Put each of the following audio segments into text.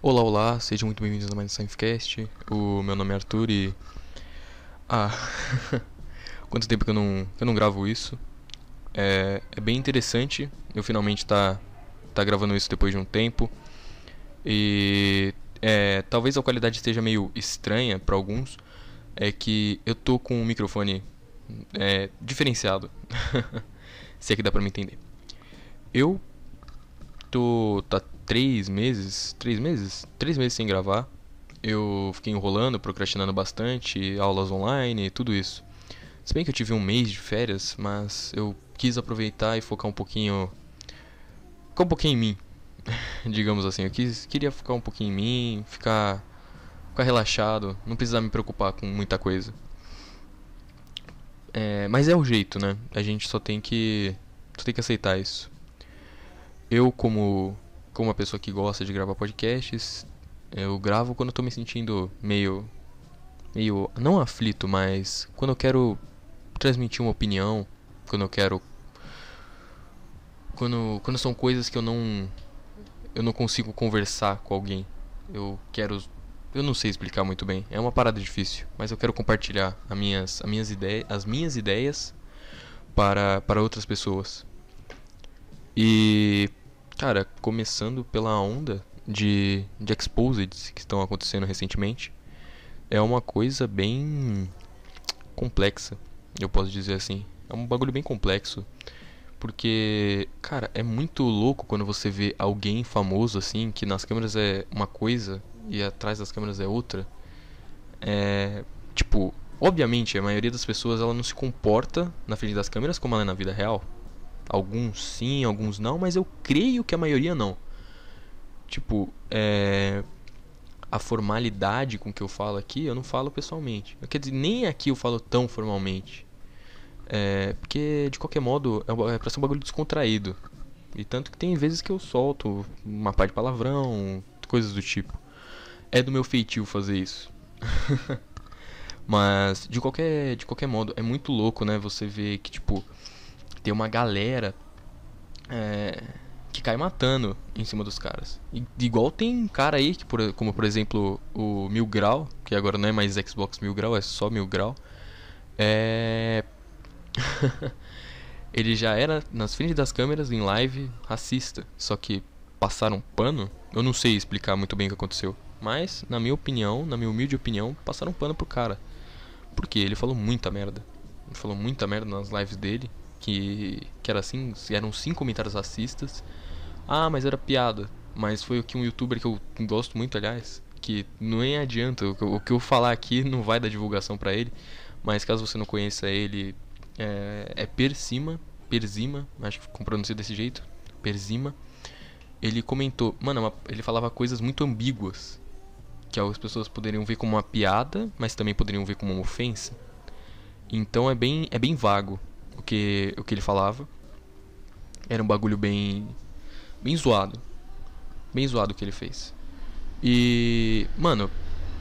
Olá, olá, sejam muito bem-vindos a mais um Science O meu nome é Arthur e. Ah. Quanto tempo que eu não, eu não gravo isso. É, é bem interessante eu finalmente tá, tá gravando isso depois de um tempo. E. É, talvez a qualidade esteja meio estranha para alguns. É que eu tô com um microfone é, diferenciado. Se é que dá pra me entender. Eu tô. tá três meses, três meses, três meses sem gravar. Eu fiquei enrolando, procrastinando bastante, aulas online, tudo isso. Se bem que eu tive um mês de férias, mas eu quis aproveitar e focar um pouquinho, focar um pouquinho em mim, digamos assim. Eu quis, queria focar um pouquinho em mim, ficar, ficar relaxado, não precisar me preocupar com muita coisa. É, mas é o jeito, né? A gente só tem que, só tem que aceitar isso. Eu como como uma pessoa que gosta de gravar podcasts, eu gravo quando eu tô me sentindo meio. meio. não aflito, mas quando eu quero transmitir uma opinião, quando eu quero. Quando, quando são coisas que eu não. eu não consigo conversar com alguém. Eu quero. Eu não sei explicar muito bem, é uma parada difícil, mas eu quero compartilhar as minhas, as minhas, ideias, as minhas ideias para, para outras pessoas. E Cara, começando pela onda de, de exposeds que estão acontecendo recentemente, é uma coisa bem complexa, eu posso dizer assim. É um bagulho bem complexo. Porque, cara, é muito louco quando você vê alguém famoso assim, que nas câmeras é uma coisa e atrás das câmeras é outra. É. Tipo, obviamente a maioria das pessoas ela não se comporta na frente das câmeras como ela é na vida real. Alguns sim, alguns não, mas eu creio que a maioria não. Tipo, é, a formalidade com que eu falo aqui, eu não falo pessoalmente. Quer dizer, nem aqui eu falo tão formalmente. É, porque, de qualquer modo, é, é pra ser um bagulho descontraído. E tanto que tem vezes que eu solto uma parte de palavrão, coisas do tipo. É do meu feitio fazer isso. Mas, de qualquer, de qualquer modo, é muito louco, né? Você ver que, tipo, tem uma galera é, que cai matando em cima dos caras. E, igual tem cara aí, que por, como por exemplo o Mil Grau, que agora não é mais Xbox Mil Grau, é só Mil Grau. É... ele já era nas frente das câmeras em live racista, só que passaram pano. Eu não sei explicar muito bem o que aconteceu, mas na minha opinião, na minha humilde opinião, passaram pano pro cara. Porque ele falou muita merda. Ele falou muita merda nas lives dele que, que era assim, eram cinco comentários racistas. Ah, mas era piada. Mas foi o que um youtuber que eu gosto muito, aliás, que nem adianta, o que eu falar aqui não vai dar divulgação para ele, mas caso você não conheça ele, é, é Persima, Persima, acho que pronuncia desse jeito, Persima. Ele comentou, mano, ele falava coisas muito ambíguas, que as pessoas poderiam ver como uma piada, mas também poderiam ver como uma ofensa. Então é bem, é bem vago o que, o que ele falava. Era um bagulho bem. bem zoado. Bem zoado o que ele fez. E. Mano,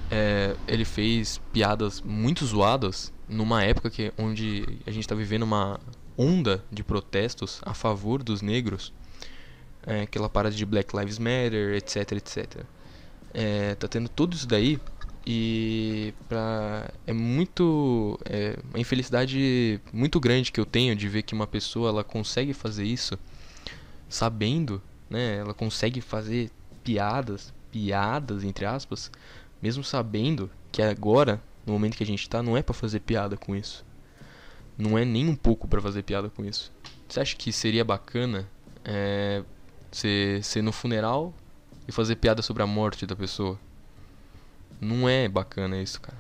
é, ele fez piadas muito zoadas numa época que, onde a gente está vivendo uma onda de protestos a favor dos negros. É, aquela parada de Black Lives Matter, etc, etc. É, tá tendo tudo isso daí e pra, é muito. É uma infelicidade muito grande que eu tenho de ver que uma pessoa ela consegue fazer isso sabendo, né? Ela consegue fazer piadas, piadas entre aspas, mesmo sabendo que agora, no momento que a gente está, não é para fazer piada com isso. Não é nem um pouco para fazer piada com isso. Você acha que seria bacana é, ser, ser no funeral e fazer piada sobre a morte da pessoa? Não é bacana isso, cara.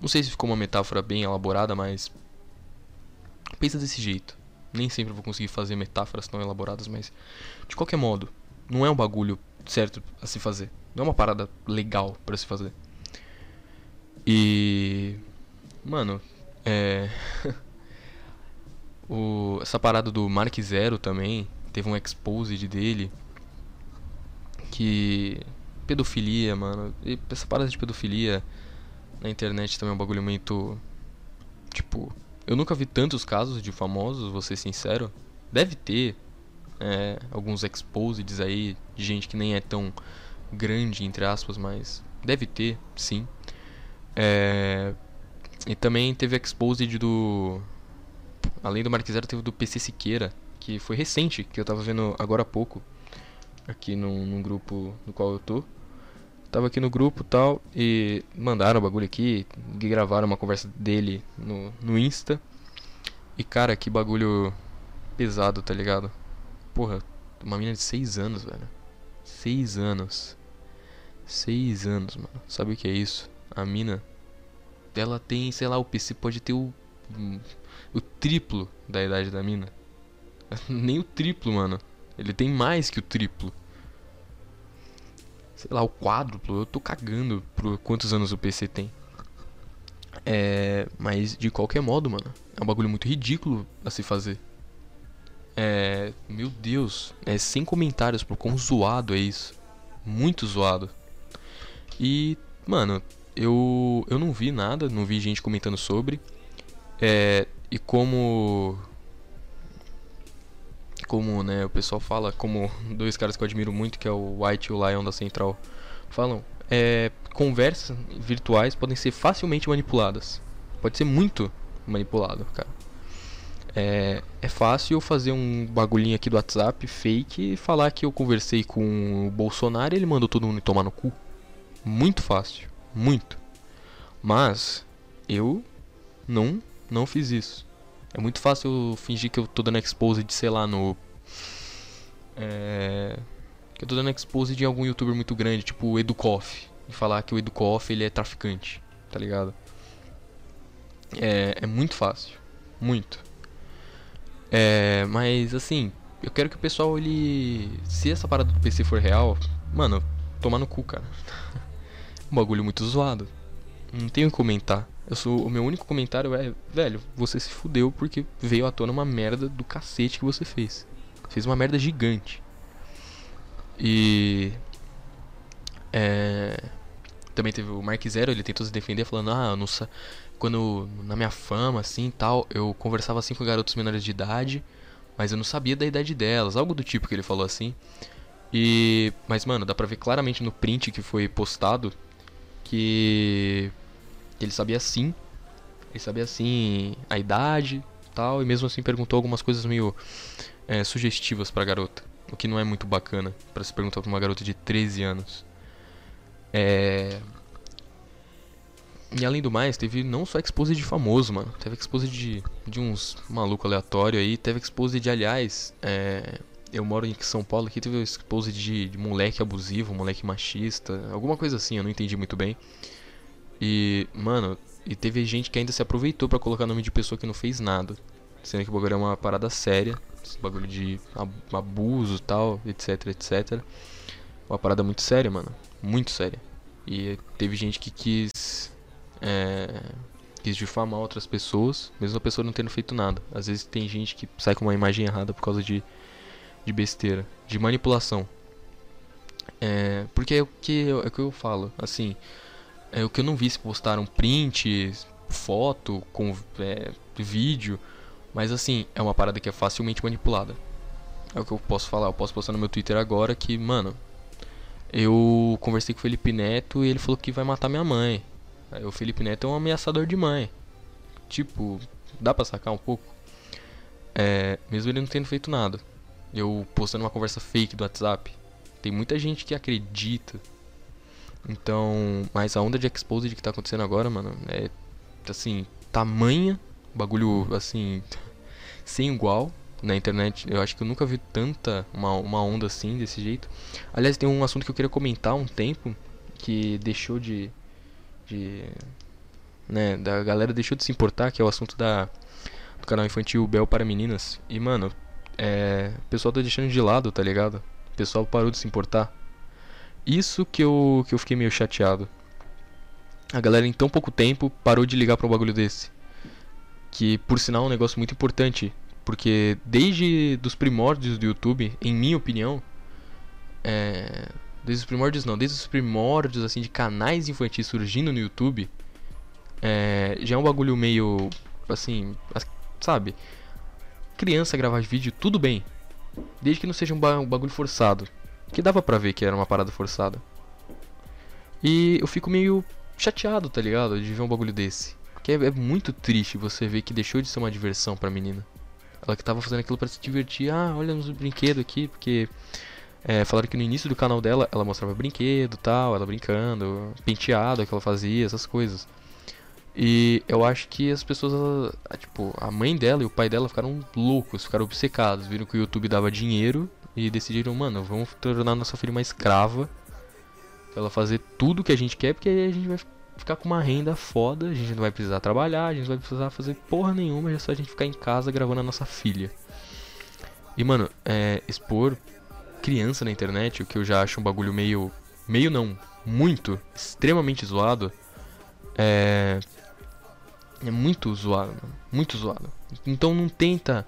Não sei se ficou uma metáfora bem elaborada, mas. Pensa desse jeito. Nem sempre vou conseguir fazer metáforas tão elaboradas, mas. De qualquer modo, não é um bagulho certo a se fazer. Não é uma parada legal para se fazer. E. Mano, é. o, essa parada do Mark Zero também. Teve um exposed dele. Que pedofilia, mano. E essa parada de pedofilia na internet também é um bagulho muito. Tipo, eu nunca vi tantos casos de famosos, vou ser sincero. Deve ter é, alguns exposeds aí de gente que nem é tão grande, entre aspas, mas deve ter, sim. É, e também teve Exposed do. Além do Mark Zero, teve do PC Siqueira, que foi recente, que eu tava vendo agora há pouco, aqui num, num grupo no qual eu tô. Tava aqui no grupo tal, e mandaram o bagulho aqui, gravaram uma conversa dele no, no Insta. E cara, que bagulho pesado, tá ligado? Porra, uma menina de 6 anos, velho. 6 anos. 6 anos, mano. Sabe o que é isso? A mina. Ela tem, sei lá, o PC pode ter o. O triplo da idade da mina. Nem o triplo, mano. Ele tem mais que o triplo. Sei lá, o quádruplo. Eu tô cagando por quantos anos o PC tem. É. Mas de qualquer modo, mano. É um bagulho muito ridículo a se fazer. É. Meu Deus. É sem comentários por quão zoado é isso. Muito zoado. E, mano, eu, eu não vi nada, não vi gente comentando sobre. É, e como. Como, né, o pessoal fala, como dois caras que eu admiro muito, que é o White e o Lion da Central, falam, é, conversas virtuais podem ser facilmente manipuladas. Pode ser muito manipulado, cara. É, é fácil eu fazer um bagulhinho aqui do WhatsApp fake e falar que eu conversei com o Bolsonaro e ele mandou todo mundo tomar no cu. Muito fácil, muito. Mas eu não não fiz isso. É muito fácil fingir que eu tô dando expose de, sei lá, no é, que eu tô dando expose de algum youtuber muito grande, tipo o Educoff, e falar que o Educoff ele é traficante, tá ligado? É, é muito fácil, muito. É, mas assim, eu quero que o pessoal ele, se essa parada do PC for real, mano, tomar no cu, cara. um bagulho muito zoado. Não tenho o que comentar. Eu sou, o meu único comentário é, velho, você se fudeu porque veio à tona uma merda do cacete que você fez. Fez uma merda gigante. E é, também teve o Mark Zero, ele tentou se defender falando: "Ah, não quando na minha fama assim, tal, eu conversava assim com garotos menores de idade, mas eu não sabia da idade delas", algo do tipo que ele falou assim. E mas mano, dá pra ver claramente no print que foi postado que ele sabia sim, ele sabia sim a idade, tal, e mesmo assim perguntou algumas coisas meio é, sugestivas pra garota, o que não é muito bacana para se perguntar pra uma garota de 13 anos. É... E além do mais, teve não só expose de famoso, mano. Teve expose de, de uns maluco aleatório aí. Teve expose de, aliás, é, eu moro em São Paulo aqui, teve expose de, de moleque abusivo, moleque machista, alguma coisa assim, eu não entendi muito bem. E, mano, e teve gente que ainda se aproveitou para colocar nome de pessoa que não fez nada. Sendo que o bagulho é uma parada séria, esse bagulho de abuso tal, etc, etc. Uma parada muito séria, mano. Muito séria. E teve gente que quis. É, quis difamar outras pessoas, mesmo a pessoa não tendo feito nada. Às vezes tem gente que sai com uma imagem errada por causa de de besteira, de manipulação. É, porque é o que eu, é o que eu falo, assim, é o que eu não vi se postaram print, foto, com é, vídeo, mas assim, é uma parada que é facilmente manipulada. É o que eu posso falar, eu posso postar no meu Twitter agora que, mano, eu conversei com o Felipe Neto e ele falou que vai matar minha mãe. Aí, o Felipe Neto é um ameaçador de mãe. Tipo, dá pra sacar um pouco? É, mesmo ele não tendo feito nada eu postando uma conversa fake do WhatsApp. Tem muita gente que acredita. Então, mas a onda de exposed que tá acontecendo agora, mano, é assim, tamanha, bagulho assim, sem igual na internet. Eu acho que eu nunca vi tanta uma, uma onda assim desse jeito. Aliás, tem um assunto que eu queria comentar há um tempo que deixou de de né, da galera deixou de se importar, que é o assunto da do canal infantil Bel para meninas. E mano, é, o pessoal tá deixando de lado, tá ligado? O pessoal parou de se importar. Isso que eu, que eu fiquei meio chateado. A galera em tão pouco tempo parou de ligar para um bagulho desse. Que por sinal é um negócio muito importante. Porque desde dos primórdios do YouTube, em minha opinião, é, desde os primórdios não, desde os primórdios assim de canais infantis surgindo no YouTube, é, já é um bagulho meio assim, sabe? criança gravar vídeo, tudo bem. Desde que não seja um, ba um bagulho forçado. Que dava pra ver que era uma parada forçada. E eu fico meio chateado, tá ligado? De ver um bagulho desse. Porque é, é muito triste você ver que deixou de ser uma diversão pra menina. Ela que tava fazendo aquilo para se divertir. Ah, olha uns brinquedos aqui, porque é, falaram que no início do canal dela ela mostrava brinquedo tal, ela brincando, penteado que ela fazia, essas coisas. E eu acho que as pessoas, tipo, a mãe dela e o pai dela ficaram loucos, ficaram obcecados, viram que o YouTube dava dinheiro e decidiram, mano, vamos tornar nossa filha uma escrava. Pra ela fazer tudo que a gente quer, porque aí a gente vai ficar com uma renda foda, a gente não vai precisar trabalhar, a gente não vai precisar fazer porra nenhuma, é só a gente ficar em casa gravando a nossa filha. E mano, é, expor criança na internet, o que eu já acho um bagulho meio. meio não, muito, extremamente zoado, é. É muito zoado, mano. Muito zoado. Então não tenta.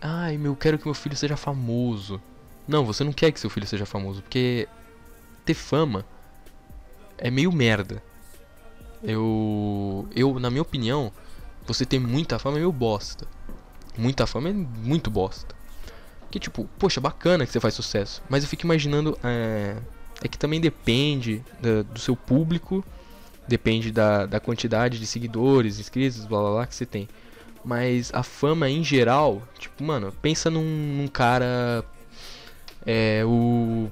Ai, meu, quero que meu filho seja famoso. Não, você não quer que seu filho seja famoso, porque ter fama é meio merda. Eu, eu, na minha opinião, você ter muita fama é meio bosta. Muita fama é muito bosta. Que tipo, poxa, bacana que você faz sucesso. Mas eu fico imaginando. É, é que também depende da, do seu público. Depende da, da quantidade de seguidores, inscritos, blá blá blá que você tem. Mas a fama em geral, tipo, mano, pensa num, num cara. É o.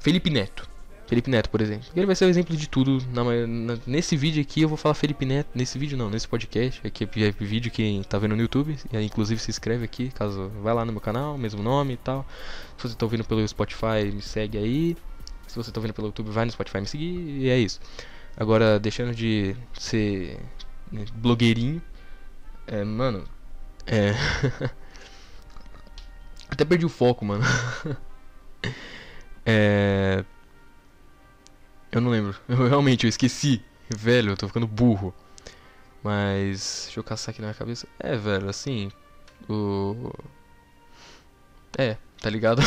Felipe Neto. Felipe Neto, por exemplo. Ele vai ser o exemplo de tudo. Na, na, nesse vídeo aqui eu vou falar Felipe Neto. Nesse vídeo não, nesse podcast. Aqui é, é vídeo que tá vendo no YouTube. Inclusive se inscreve aqui, caso vai lá no meu canal, mesmo nome e tal. Se você tá ouvindo pelo Spotify, me segue aí. Se você tá ouvindo pelo YouTube, vai no Spotify me seguir. E é isso. Agora, deixando de ser né, blogueirinho. É, mano. É. Até perdi o foco, mano. é. Eu não lembro. Eu realmente eu esqueci. Velho, eu tô ficando burro. Mas. Deixa eu caçar aqui na minha cabeça. É, velho, assim. O. É, tá ligado?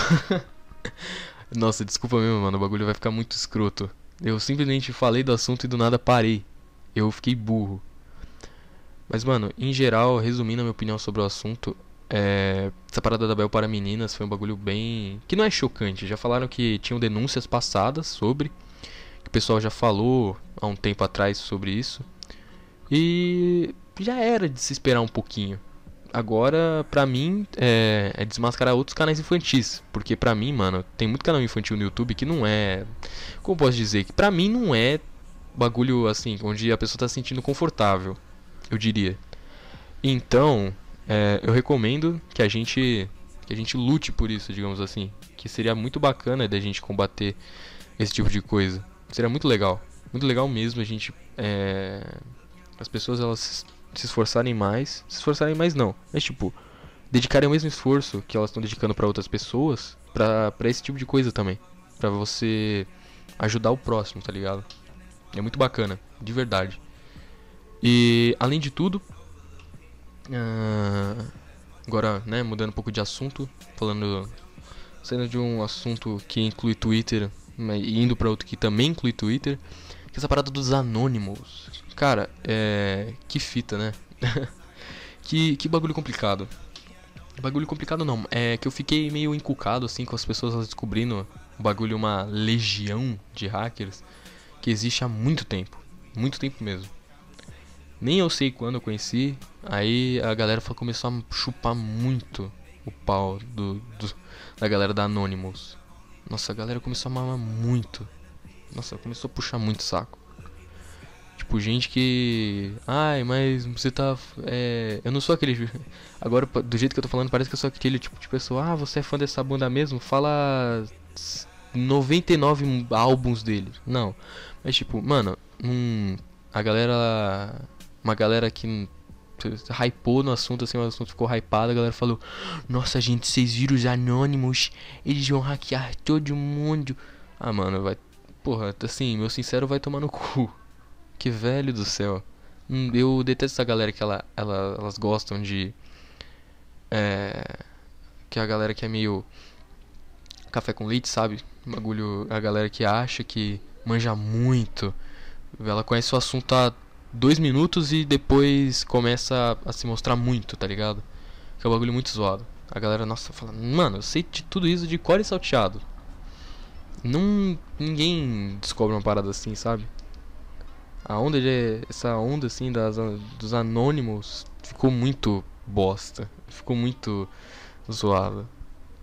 Nossa, desculpa mesmo, mano. O bagulho vai ficar muito escroto. Eu simplesmente falei do assunto e do nada parei. Eu fiquei burro. Mas, mano, em geral, resumindo a minha opinião sobre o assunto, é... essa parada da Bel para meninas foi um bagulho bem. que não é chocante. Já falaram que tinham denúncias passadas sobre o pessoal já falou há um tempo atrás sobre isso. E já era de se esperar um pouquinho. Agora, pra mim, é, é desmascarar outros canais infantis. Porque pra mim, mano, tem muito canal infantil no YouTube que não é. Como posso dizer? Que pra mim não é bagulho assim, onde a pessoa tá se sentindo confortável. Eu diria. Então, é, eu recomendo que a gente. Que a gente lute por isso, digamos assim. Que seria muito bacana da gente combater esse tipo de coisa. Seria muito legal. Muito legal mesmo a gente. É... As pessoas elas se esforçarem mais. Se esforçarem mais não. Mas tipo, dedicarem o mesmo esforço que elas estão dedicando para outras pessoas. Pra esse tipo de coisa também. Pra você ajudar o próximo, tá ligado? É muito bacana, de verdade. E além de tudo. Uh, agora, né, mudando um pouco de assunto. Falando. Saindo de um assunto que inclui Twitter e indo para outro que também inclui Twitter, que é essa parada dos anônimos. Cara, é. Que fita, né? que, que bagulho complicado. Bagulho complicado não, é que eu fiquei meio encucado assim com as pessoas descobrindo o bagulho uma legião de hackers que existe há muito tempo. Muito tempo mesmo. Nem eu sei quando eu conheci. Aí a galera começou a chupar muito o pau do, do da galera da Anonymous. Nossa, a galera começou a mamar muito. Nossa, começou a puxar muito saco. Tipo, gente que. Ai, mas você tá. É... Eu não sou aquele. Agora, do jeito que eu tô falando, parece que eu sou aquele tipo de pessoa. Ah, você é fã dessa banda mesmo? Fala. 99 álbuns dele. Não. Mas, tipo, mano. Hum, a galera. Uma galera que hypou no assunto, assim, o assunto ficou hypado, a galera falou, nossa gente, vocês viram os anônimos, eles vão hackear todo mundo. Ah, mano, vai. Porra, assim, meu sincero vai tomar no cu. Que velho do céu. Hum, eu detesto essa galera que ela, ela, elas gostam de. É. Que a galera que é meio. Café com leite, sabe? Bagulho. A galera que acha que manja muito. Ela conhece o assunto há dois minutos e depois começa a, a, se mostrar muito, tá ligado? Que é um bagulho muito zoado. A galera, nossa, fala, mano, eu sei de tudo isso de core salteado. Não. Ninguém descobre uma parada assim, sabe? A onda de. Essa onda assim das, dos anônimos ficou muito bosta. Ficou muito zoada.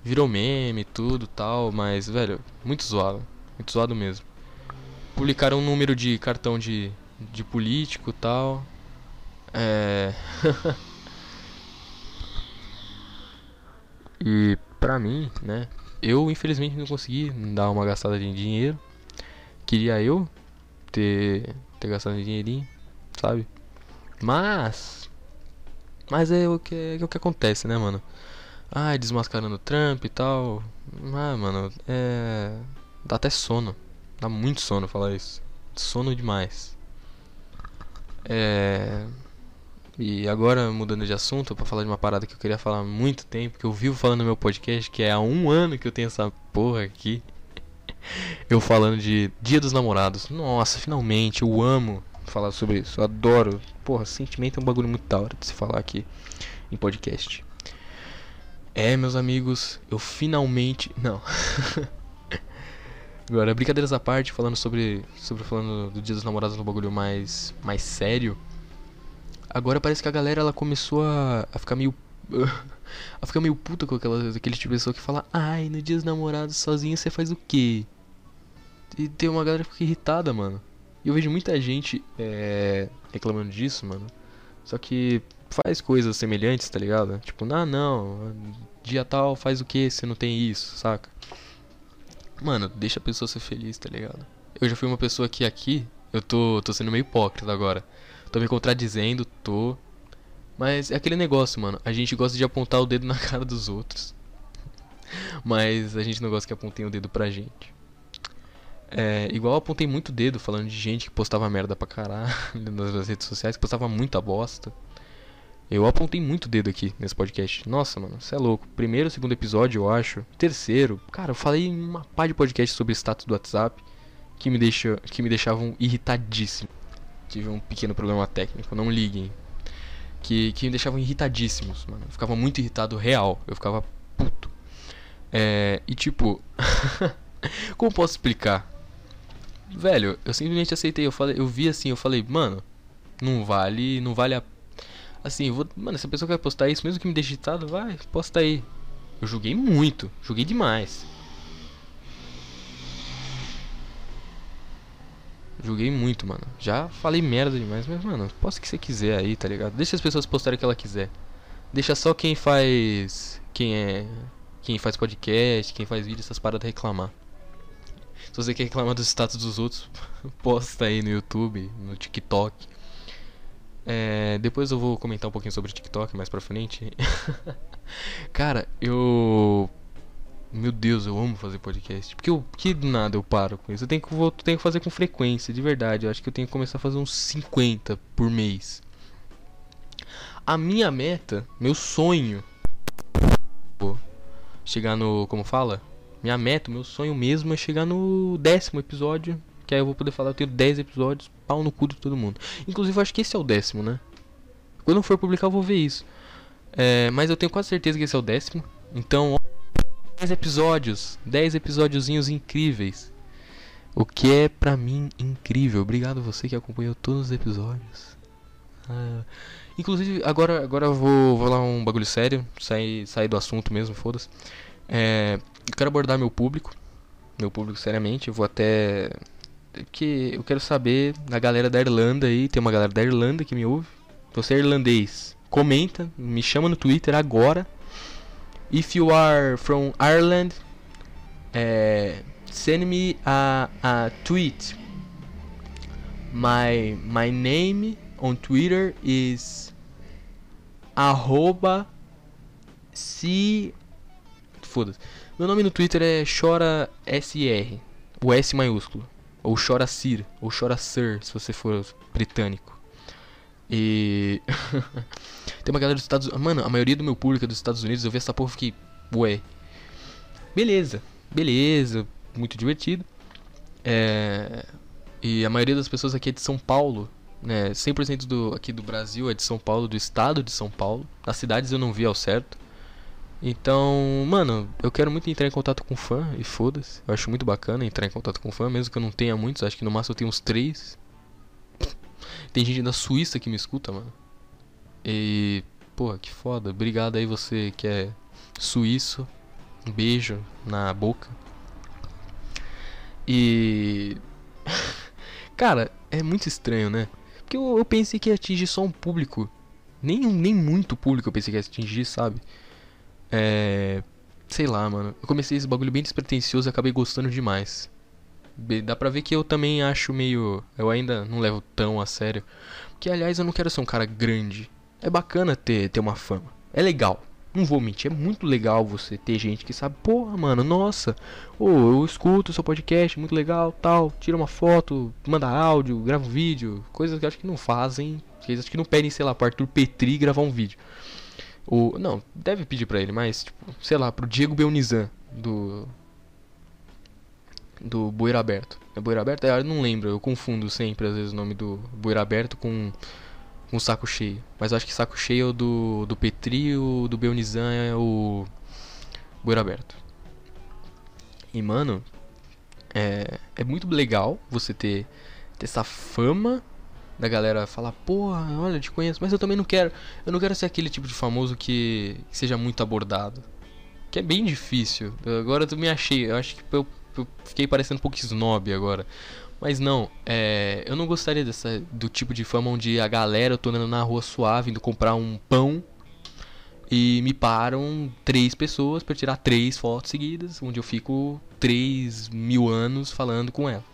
Virou meme tudo tal, mas, velho, muito zoado. Muito zoado mesmo. Publicaram um número de cartão de, de político tal. É. e pra mim, né? Eu infelizmente não consegui dar uma gastada de dinheiro. Queria eu ter, ter gastado um dinheirinho, sabe? Mas. Mas é o que, é o que acontece, né, mano? Ah, desmascarando Trump e tal. Ah, mano, é. Dá até sono. Dá muito sono falar isso. Sono demais. É. E agora, mudando de assunto, para falar de uma parada que eu queria falar há muito tempo, que eu vivo falando no meu podcast, que é há um ano que eu tenho essa porra aqui. eu falando de Dia dos Namorados. Nossa, finalmente, eu amo falar sobre isso. Eu adoro. Porra, sentimento é um bagulho muito da hora de se falar aqui em podcast. É, meus amigos, eu finalmente. Não. Agora, brincadeiras à parte, falando sobre. sobre falando do Dia dos Namorados no bagulho mais. mais sério. Agora parece que a galera ela começou a, a ficar meio. a ficar meio puta com aquela, aquele tipo de pessoa que fala: Ai, no dia dos namorados sozinho você faz o quê? E tem uma galera que fica irritada, mano. E eu vejo muita gente é, reclamando disso, mano. Só que faz coisas semelhantes, tá ligado? Tipo, ah, não, dia tal faz o que se não tem isso, saca? Mano, deixa a pessoa ser feliz, tá ligado? Eu já fui uma pessoa que aqui, eu tô, tô sendo meio hipócrita agora. Tô me contradizendo, tô. Mas é aquele negócio, mano. A gente gosta de apontar o dedo na cara dos outros. Mas a gente não gosta que apontem o dedo pra gente. É, igual eu apontei muito dedo falando de gente que postava merda pra caralho nas redes sociais, que postava muita bosta. Eu apontei muito dedo aqui nesse podcast. Nossa, mano, você é louco. Primeiro, segundo episódio, eu acho. Terceiro, cara, eu falei uma pá de podcast sobre status do WhatsApp que me, deixa, que me deixavam irritadíssimo tive um pequeno problema técnico, não liguem. Que, que me deixavam irritadíssimos, mano. Eu ficava muito irritado real. Eu ficava puto. É, e tipo. como posso explicar? Velho, eu simplesmente aceitei. Eu, falei, eu vi assim, eu falei, mano, não vale. Não vale a. Assim, vou. Mano, se a pessoa quer postar isso, mesmo que me deixe irritado, vai, posta aí. Eu joguei muito, joguei demais. Joguei muito, mano. Já falei merda demais, mas, mano, posta o que você quiser aí, tá ligado? Deixa as pessoas postarem o que ela quiser. Deixa só quem faz. Quem é. Quem faz podcast, quem faz vídeo, essas paradas reclamar. Se você quer reclamar dos status dos outros, posta aí no YouTube, no TikTok. É, depois eu vou comentar um pouquinho sobre TikTok mais pra frente. Cara, eu meu Deus, eu amo fazer podcast. Porque eu, que do nada eu paro com isso. Eu tenho que, vou, tenho que fazer com frequência, de verdade. Eu acho que eu tenho que começar a fazer uns 50 por mês. A minha meta, meu sonho. Chegar no. Como fala? Minha meta, meu sonho mesmo é chegar no décimo episódio. Que aí eu vou poder falar, eu tenho 10 episódios, pau no cu de todo mundo. Inclusive, eu acho que esse é o décimo, né? Quando eu for publicar, eu vou ver isso. É, mas eu tenho quase certeza que esse é o décimo. Então, 10 episódios, 10 episódiozinhos incríveis. O que é pra mim incrível. Obrigado você que acompanhou todos os episódios. Ah, inclusive, agora, agora eu vou, vou lá um bagulho sério. Sair, sair do assunto mesmo, foda-se. É, eu quero abordar meu público. Meu público seriamente. Eu vou até. Que eu quero saber da galera da Irlanda aí. Tem uma galera da Irlanda que me ouve. Você é irlandês. Comenta, me chama no Twitter agora if you are from Ireland, uh, send me a, a tweet. My my name on Twitter is arroba se foda-se. Meu nome no Twitter é chora sr, o S maiúsculo, ou chora sir, ou chora sir, se você for britânico. E. Tem uma galera dos Estados Unidos. Mano, a maioria do meu público é dos Estados Unidos. Eu vi essa porra e fiquei. Ué. Beleza. Beleza. Muito divertido. É. E a maioria das pessoas aqui é de São Paulo. Né? 100% do, aqui do Brasil é de São Paulo, do estado de São Paulo. Nas cidades eu não vi ao certo. Então, mano, eu quero muito entrar em contato com fã e foda-se. Eu acho muito bacana entrar em contato com fã, mesmo que eu não tenha muitos, acho que no máximo eu tenho uns três. Tem gente da Suíça que me escuta, mano. E, porra, que foda. Obrigado aí você que é suíço. Um beijo na boca. E. Cara, é muito estranho, né? Porque eu, eu pensei que ia atingir só um público. Nem, nem muito público eu pensei que ia atingir, sabe? É. Sei lá, mano. Eu comecei esse bagulho bem despretensioso e acabei gostando demais. Dá pra ver que eu também acho meio. Eu ainda não levo tão a sério. Que aliás eu não quero ser um cara grande. É bacana ter, ter uma fama. É legal. Não vou mentir, é muito legal você ter gente que sabe, porra, mano, nossa, oh, eu escuto seu podcast, muito legal, tal, tira uma foto, manda áudio, grava um vídeo, coisas que eu acho que não fazem, coisas que não pedem, sei lá, pro Arthur Petri gravar um vídeo. O, não, deve pedir pra ele, mas, tipo, sei lá, pro Diego Belnizan, do. Do Bueiro Aberto. É Bueiro Aberto? É, eu não lembro, eu confundo sempre, às vezes, o nome do Bueiro Aberto com com saco cheio. Mas acho que saco cheio é o do, do Petri o do Beonizan é o Bueiro Aberto. E mano, é, é muito legal você ter, ter essa fama da galera falar, porra, olha, te conheço, mas eu também não quero. Eu não quero ser aquele tipo de famoso que, que seja muito abordado. Que é bem difícil. Agora tu me achei. Eu acho que eu, eu fiquei parecendo um pouco snob agora. Mas não, é, eu não gostaria dessa, do tipo de fama onde a galera, eu tô andando na rua suave, indo comprar um pão e me param três pessoas para tirar três fotos seguidas, onde eu fico três mil anos falando com ela.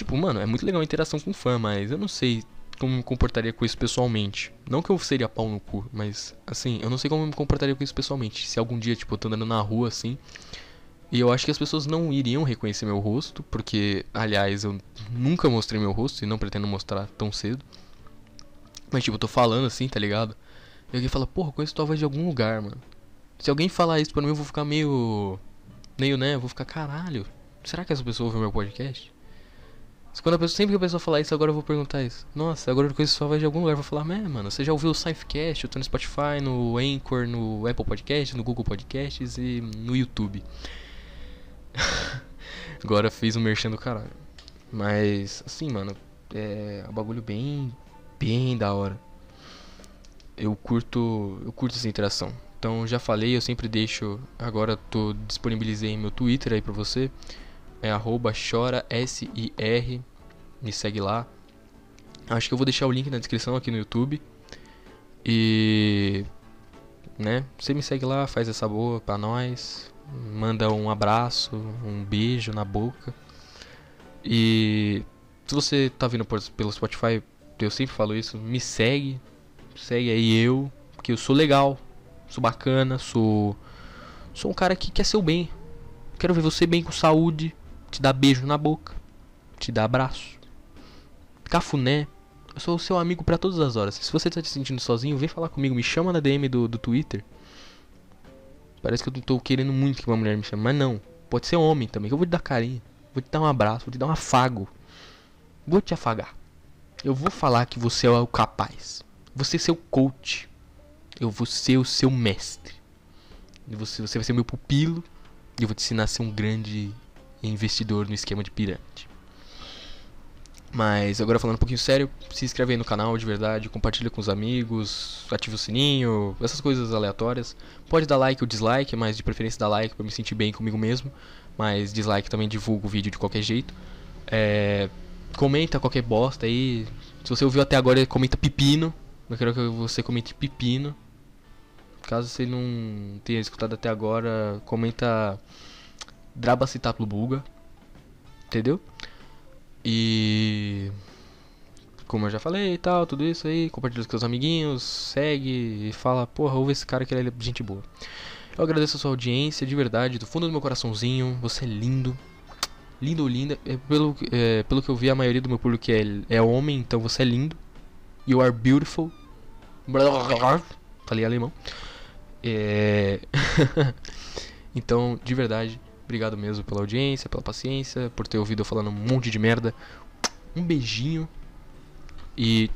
Tipo, mano, é muito legal a interação com fã, mas eu não sei como me comportaria com isso pessoalmente. Não que eu seria pau no cu, mas assim, eu não sei como me comportaria com isso pessoalmente. Se algum dia, tipo, eu tô andando na rua assim e eu acho que as pessoas não iriam reconhecer meu rosto, porque, aliás, eu nunca mostrei meu rosto e não pretendo mostrar tão cedo. Mas, tipo, eu tô falando assim, tá ligado? E alguém fala, porra, conheço tua voz de algum lugar, mano. Se alguém falar isso pra mim, eu vou ficar meio. meio, né? Eu vou ficar, caralho, será que essa pessoa ouve meu podcast? Quando a pessoa, sempre que a pessoa falar isso, agora eu vou perguntar isso. Nossa, agora eu conheço sua voz de algum lugar. Eu vou falar, mano, você já ouviu o Sifecast? Eu tô no Spotify, no Anchor, no Apple Podcasts, no Google Podcasts e no YouTube. Agora fiz um merchan do caralho. Mas, assim, mano, é um bagulho bem, bem da hora. Eu curto, eu curto essa interação. Então, já falei, eu sempre deixo, agora tô disponibilizei meu Twitter aí pra você. É arroba chora S-I-R. Me segue lá. Acho que eu vou deixar o link na descrição aqui no YouTube. E né? Você me segue lá, faz essa boa pra nós manda um abraço, um beijo na boca. E se você tá vindo por, pelo Spotify, eu sempre falo isso, me segue, segue aí eu, porque eu sou legal, sou bacana, sou sou um cara que quer seu bem. Quero ver você bem com saúde, te dar beijo na boca, te dar abraço. Cafuné. Eu sou o seu amigo para todas as horas. Se você tá te sentindo sozinho, vem falar comigo, me chama na DM do, do Twitter. Parece que eu tô querendo muito que uma mulher me chame, mas não. Pode ser homem também, que eu vou te dar carinho. Vou te dar um abraço, vou te dar um afago. Vou te afagar. Eu vou falar que você é o capaz. Você é seu coach. Eu vou ser o seu mestre. Você, você vai ser meu pupilo. E eu vou te ensinar a ser um grande investidor no esquema de pirâmide. Mas agora falando um pouquinho sério, se inscreve aí no canal de verdade, compartilha com os amigos, ativa o sininho, essas coisas aleatórias. Pode dar like ou dislike, mas de preferência dar like para me sentir bem comigo mesmo. Mas dislike também divulga o vídeo de qualquer jeito. É, comenta qualquer bosta aí. Se você ouviu até agora, comenta pepino. Eu quero que você comente pepino. Caso você não tenha escutado até agora, comenta Drabacitaplubuga. Entendeu? E como eu já falei e tal, tudo isso aí, compartilha com seus amiguinhos, segue e fala, porra, ouve esse cara que ele é gente boa. Eu agradeço a sua audiência, de verdade, do fundo do meu coraçãozinho, você é lindo. Lindo ou linda, é, pelo, é, pelo que eu vi, a maioria do meu público é, é homem, então você é lindo. You are beautiful. Falei alemão. É... então, de verdade, Obrigado mesmo pela audiência, pela paciência, por ter ouvido eu falando um monte de merda. Um beijinho e